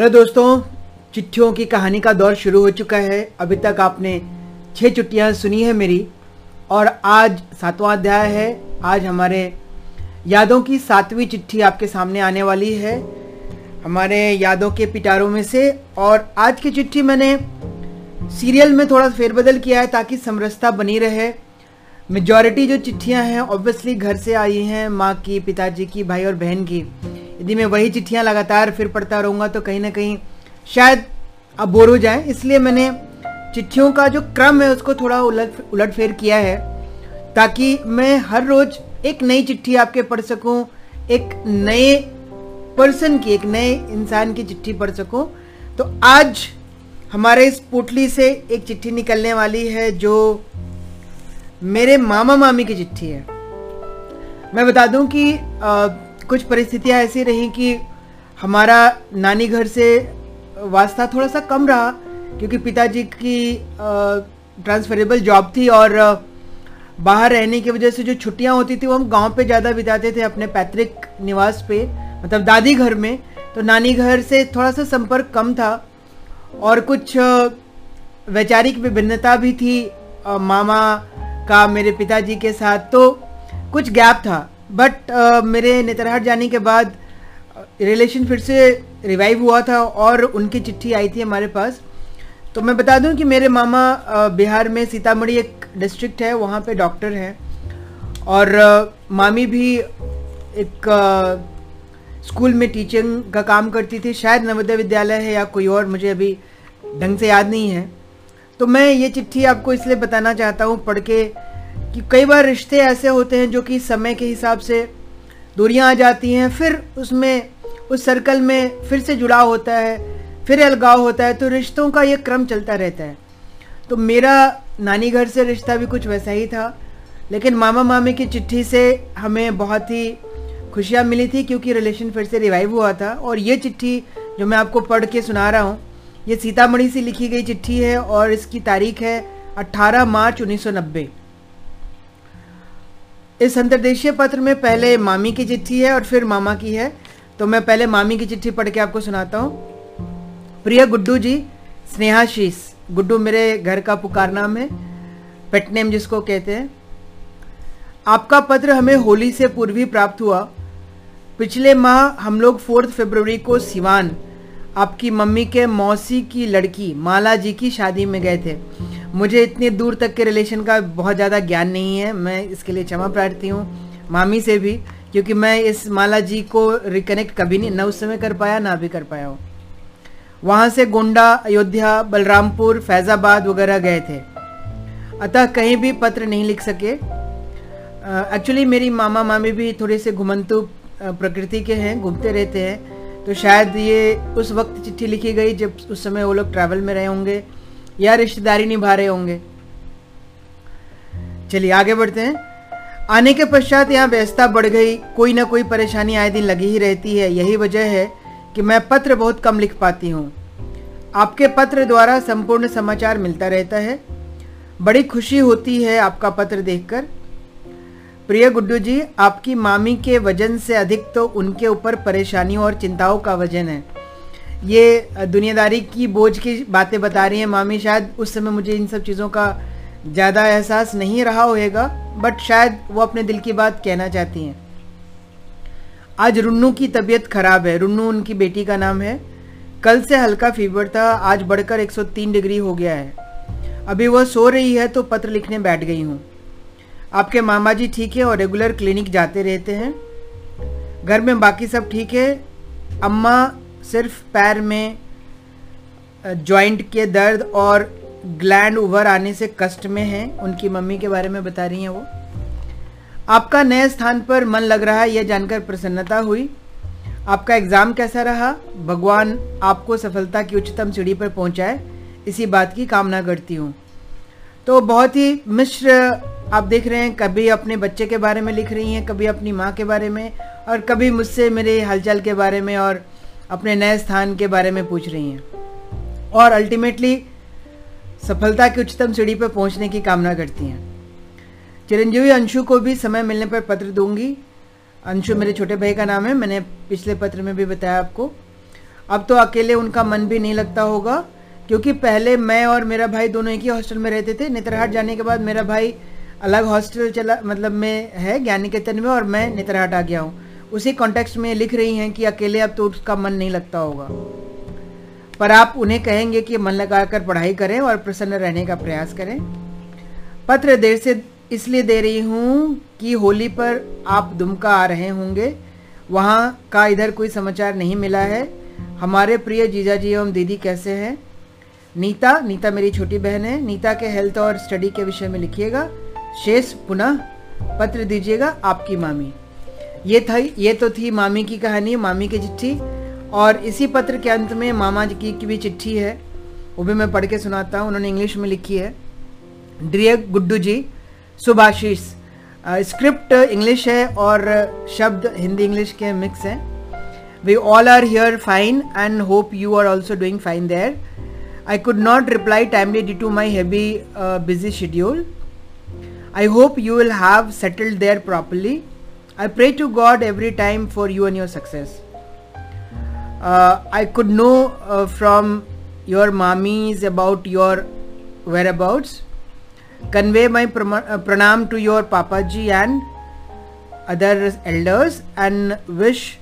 Hello दोस्तों, चिट्ठियों की कहानी का दौर शुरू हो चुका है। अभी तक आपने छह चिट्ठियाँ सुनी है मेरी और आज सातवां अध्याय है। आज हमारे यादों की सातवीं चिट्ठी आपके सामने आने वाली है। हमारे यादों के पिटारों में से और आज की चिट्ठी मैंने सीरियल में थोड़ा फेरबदल किया है ताकि समरसता बनी रहे। मेजॉरिटी जो चिट्ठियाँ हैं ऑब्वियसली घर से आई हैं, माँ की, पिताजी की, भाई और बहन की। यदि मैं वही चिट्ठियाँ लगातार फिर पढ़ता रहूँगा तो कहीं ना कहीं शायद अब बोर हो जाए। इसलिए मैंने चिट्ठियों का जो क्रम है उसको थोड़ा उलट उलट फेर किया है ताकि मैं हर रोज एक नई चिट्ठी आपके पढ़ सकूँ एक नए पर्सन की एक नए इंसान की चिट्ठी पढ़ सकूँ। तो आज हमारे इस पोटली से एक चिट्ठी निकलने वाली है जो मेरे मामा मामी की चिट्ठी है। मैं बता दूँ कि आ, कुछ परिस्थितियाँ ऐसी रही कि हमारा नानी घर से वास्ता थोड़ा सा कम रहा, क्योंकि पिताजी की ट्रांसफरेबल जॉब थी और बाहर रहने की वजह से जो छुट्टियाँ होती थी वो हम गाँव पे ज़्यादा बिताते थे अपने पैतृक निवास पे मतलब दादी घर में। तो नानी घर से थोड़ा सा संपर्क कम था और कुछ वैचारिक विभिन्नता भी थी मामा का, मेरे पिताजी के साथ। तो कुछ गैप था। बट uh, मेरे नेतरहाट जाने के बाद रिलेशन फिर से रिवाइव हुआ था और उनकी चिट्ठी आई थी हमारे पास। तो मैं बता दूँ कि मेरे मामा बिहार में सीतामढ़ी एक डिस्ट्रिक्ट है वहाँ पे डॉक्टर हैं। और मामी भी एक स्कूल में टीचिंग का काम करती थी। शायद नवोदय विद्यालय है या कोई और मुझे अभी ढंग से याद नहीं है। तो मैं ये चिट्ठी आपको इसलिए बताना चाहता हूँ पढ़ के कि कई बार रिश्ते ऐसे होते हैं जो कि समय के हिसाब से दूरियाँ आ जाती हैं, फिर उसमें, उस सर्कल में फिर से जुड़ाव होता है, फिर अलगाव होता है तो रिश्तों का ये क्रम चलता रहता है। तो मेरा नानी घर से रिश्ता भी कुछ वैसा ही था, लेकिन मामा मामी की चिट्ठी से हमें बहुत ही खुशियाँ मिली थी क्योंकि रिलेशन फिर से रिवाइव हुआ था। और ये चिट्ठी जो मैं आपको पढ़ के सुना रहा हूँ, ये सीतामढ़ी से लिखी गई चिट्ठी है और इसकी तारीख है 18 मार्च 1990 इस अंतर्देशीय पत्र में पहले मामी की चिट्ठी है और फिर मामा की है। तो मैं पहले मामी की चिट्ठी पढ़ के आपको सुनाता हूँ। प्रिय गुड्डू जी, स्नेहाशीष, गुड्डू मेरे घर का पुकार नाम है पेट नेम जिसको कहते हैं। आपका पत्र हमें होली से पूर्व ही प्राप्त हुआ। पिछले माह हम लोग फोर्थ फरवरी को सिवान, आपकी मम्मी के मौसी की लड़की, माला जी की शादी में गए थे। मुझे इतनी दूर तक के रिलेशन का बहुत ज़्यादा ज्ञान नहीं है। मैं इसके लिए क्षमा प्रार्थी हूँ मामी से भी क्योंकि मैं इस माला जी को रिकनेक्ट कभी नहीं न उस समय कर पाया ना भी कर पाया हूँ। वहाँ से गोंडा अयोध्या बलरामपुर फैज़ाबाद वगैरह गए थे। अतः कहीं भी पत्र नहीं लिख सके। एक्चुअली uh, मेरी मामा मामी भी थोड़े से घुमंतु प्रकृति के हैं घूमते रहते हैं। तो शायद ये उस वक्त चिट्ठी लिखी गई जब उस समय वो लोग ट्रैवल में रहे होंगे। या रिश्तेदारी निभा रहे होंगे। चलिए आगे बढ़ते हैं। आने के पश्चात यहाँ व्यवस्था बढ़ गई। कोई ना कोई परेशानी आए दिन लगी ही रहती है। यही वजह है कि मैं पत्र बहुत कम लिख पाती हूँ। आपके पत्र द्वारा संपूर्ण समाचार मिलता रहता है। बड़ी खुशी होती है आपका पत्र देखकर। प्रिय गुड्डू जी, आपकी मामी के वज़न से अधिक तो उनके ऊपर परेशानियों और चिंताओं का वज़न है। ये दुनियादारी की बोझ की बातें बता रही हैं मामी। शायद उस समय मुझे इन सब चीज़ों का ज़्यादा एहसास नहीं रहा होएगा बट शायद वो अपने दिल की बात कहना चाहती हैं। आज रुन्नू की तबीयत खराब है। रुन्नू उनकी बेटी का नाम है। कल से हल्का फीवर था, आज बढ़कर 103 डिग्री हो गया है। अभी वह सो रही है तो पत्र लिखने बैठ गई हूँ। आपके मामा जी ठीक है और रेगुलर क्लिनिक जाते रहते हैं। घर में बाकी सब ठीक है? अम्मा सिर्फ़ पैर में जॉइंट के दर्द और ग्लैंड उभर आने से कष्ट में है, उनकी मम्मी के बारे में बता रही हैं वो। आपका नए स्थान पर मन लग रहा है, यह जानकर प्रसन्नता हुई। आपका एग्ज़ाम कैसा रहा? भगवान आपको सफलता की उच्चतम सीढ़ी पर पहुँचाए, इसी बात की कामना करती हूँ। तो बहुत ही मिश्र आप देख रहे हैं, कभी अपने बच्चे के बारे में लिख रही हैं, कभी अपनी माँ के बारे में, और कभी मुझसे मेरे हालचाल के बारे में, और अपने नए स्थान के बारे में पूछ रही हैं। और अल्टीमेटली सफलता की उच्चतम सीढ़ी पर पहुँचने की कामना करती हैं। चिरंजीवी अंशु को भी समय मिलने पर पत्र दूँगी। अंशु मेरे छोटे भाई का नाम है, मैंने पिछले पत्र में भी बताया आपको। अब तो अकेले उनका मन भी नहीं लगता होगा, क्योंकि पहले मैं और मेरा भाई दोनों एक ही हॉस्टल में रहते थे। नेत्रहाट जाने के बाद मेरा भाई अलग हॉस्टल चला मतलब में है ज्ञान निकेतन में और मैं नेत्रहाट आ गया हूँ। उसी कॉन्टेक्स्ट में लिख रही हैं कि अकेले अब तो उसका मन नहीं लगता होगा। पर आप उन्हें कहेंगे कि मन लगाकर पढ़ाई करें और प्रसन्न रहने का प्रयास करें। पत्र देर से इसलिए दे रही हूँ कि होली पर आप दुमका आ रहे होंगे। वहाँ का इधर कोई समाचार नहीं मिला है। हमारे प्रिय जीजा जी एवं दीदी कैसे हैं? नीता नीता मेरी छोटी बहन है। नीता के हेल्थ और स्टडी के विषय में लिखिएगा। शेष, पुनः पत्र दीजिएगा आपकी मामी। ये था ये तो थी मामी की कहानी मामी की चिट्ठी और इसी पत्र के अंत में मामा जी की, की भी चिट्ठी है वो भी मैं पढ़ के सुनाता हूँ उन्होंने इंग्लिश में लिखी है dear Guddu ji Subhashish script English है और शब्द हिंदी इंग्लिश के मिक्स हैं we all are here fine and hope you are also doing fine there could not reply timely due to my heavy uh, busy schedule. I hope you will have settled there properly. I pray to God every time for you and your success. Uh, I could know uh, from your mommies about your whereabouts. Convey my uh, pranam to your papaji and other elders and wish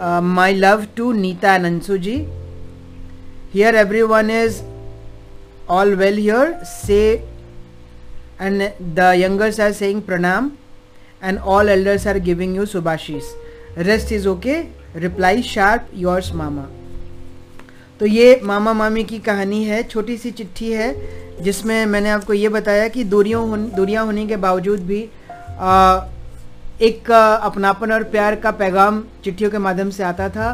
uh, my love to Nita and Ansuji here everyone is all well here say and the youngers are saying pranam and all elders are giving you subashis rest is okay. Reply sharp yours mama. तो ये मामा मामी की कहानी है छोटी सी चिट्ठी है जिसमें मैंने आपको ये बताया कि दूरियों दूरियाँ होने के बावजूद भी आ, एक अपनापन और प्यार का पैगाम चिट्ठियों के माध्यम से आता था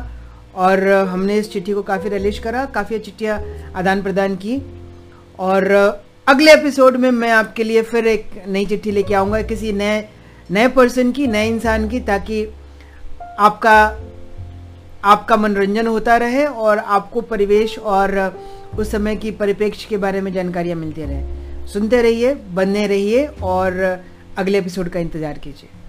और हमने इस चिट्ठी को काफ़ी रिलीज़ करा काफ़ी चिट्ठियाँ आदान प्रदान की और अगले एपिसोड में मैं आपके लिए फिर एक नई चिट्ठी लेके आऊँगा किसी नए नए पर्सन की, नए इंसान की ताकि आपका आपका मनोरंजन होता रहे और आपको परिवेश और उस समय की परिप्रेक्ष्य के बारे में जानकारियाँ मिलती रहे। सुनते रहिए बनने रहिए और अगले एपिसोड का इंतज़ार कीजिए।